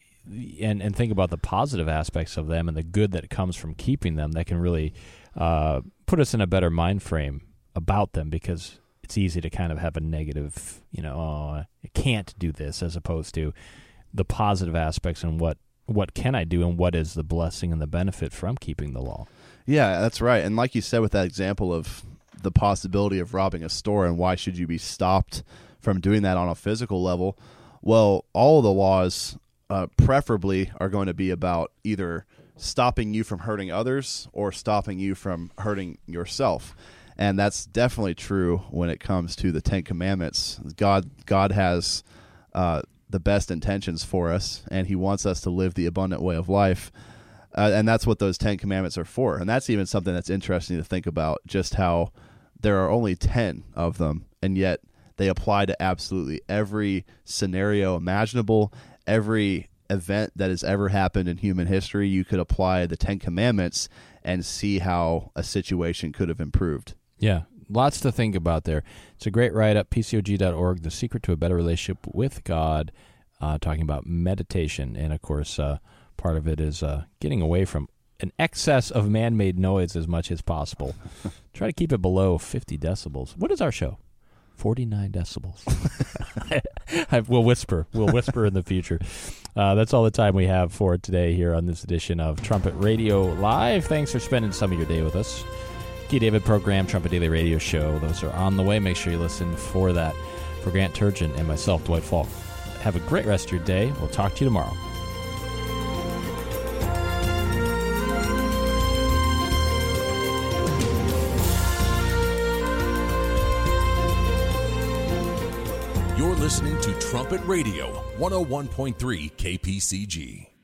and and think about the positive aspects of them and the good that comes from keeping them that can really uh, put us in a better mind frame about them because it's easy to kind of have a negative, you know, oh, I can't do this, as opposed to the positive aspects and what what can I do and what is the blessing and the benefit from keeping the law. Yeah, that's right. And like you said, with that example of the possibility of robbing a store and why should you be stopped from doing that on a physical level? Well, all the laws, uh, preferably, are going to be about either stopping you from hurting others or stopping you from hurting yourself and that's definitely true when it comes to the Ten Commandments. God, God has uh, the best intentions for us, and He wants us to live the abundant way of life, uh, and that's what those Ten Commandments are for. And that's even something that's interesting to think about, just how there are only ten of them, and yet they apply to absolutely every scenario imaginable, every event that has ever happened in human history. You could apply the Ten Commandments and see how a situation could have improved. Yeah, lots to think about there. It's a great write up, pcog.org, The Secret to a Better Relationship with God, uh, talking about meditation. And of course, uh, part of it is uh, getting away from an excess of man made noise as much as possible. Try to keep it below 50 decibels. What is our show? 49 decibels. I, we'll whisper. We'll whisper in the future. Uh, that's all the time we have for today here on this edition of Trumpet Radio Live. Thanks for spending some of your day with us. Key David program, Trumpet Daily Radio Show. Those are on the way. Make sure you listen for that. For Grant Turgeon and myself, Dwight Falk. Have a great rest of your day. We'll talk to you tomorrow. Listening to Trumpet Radio, 101.3 KPCG.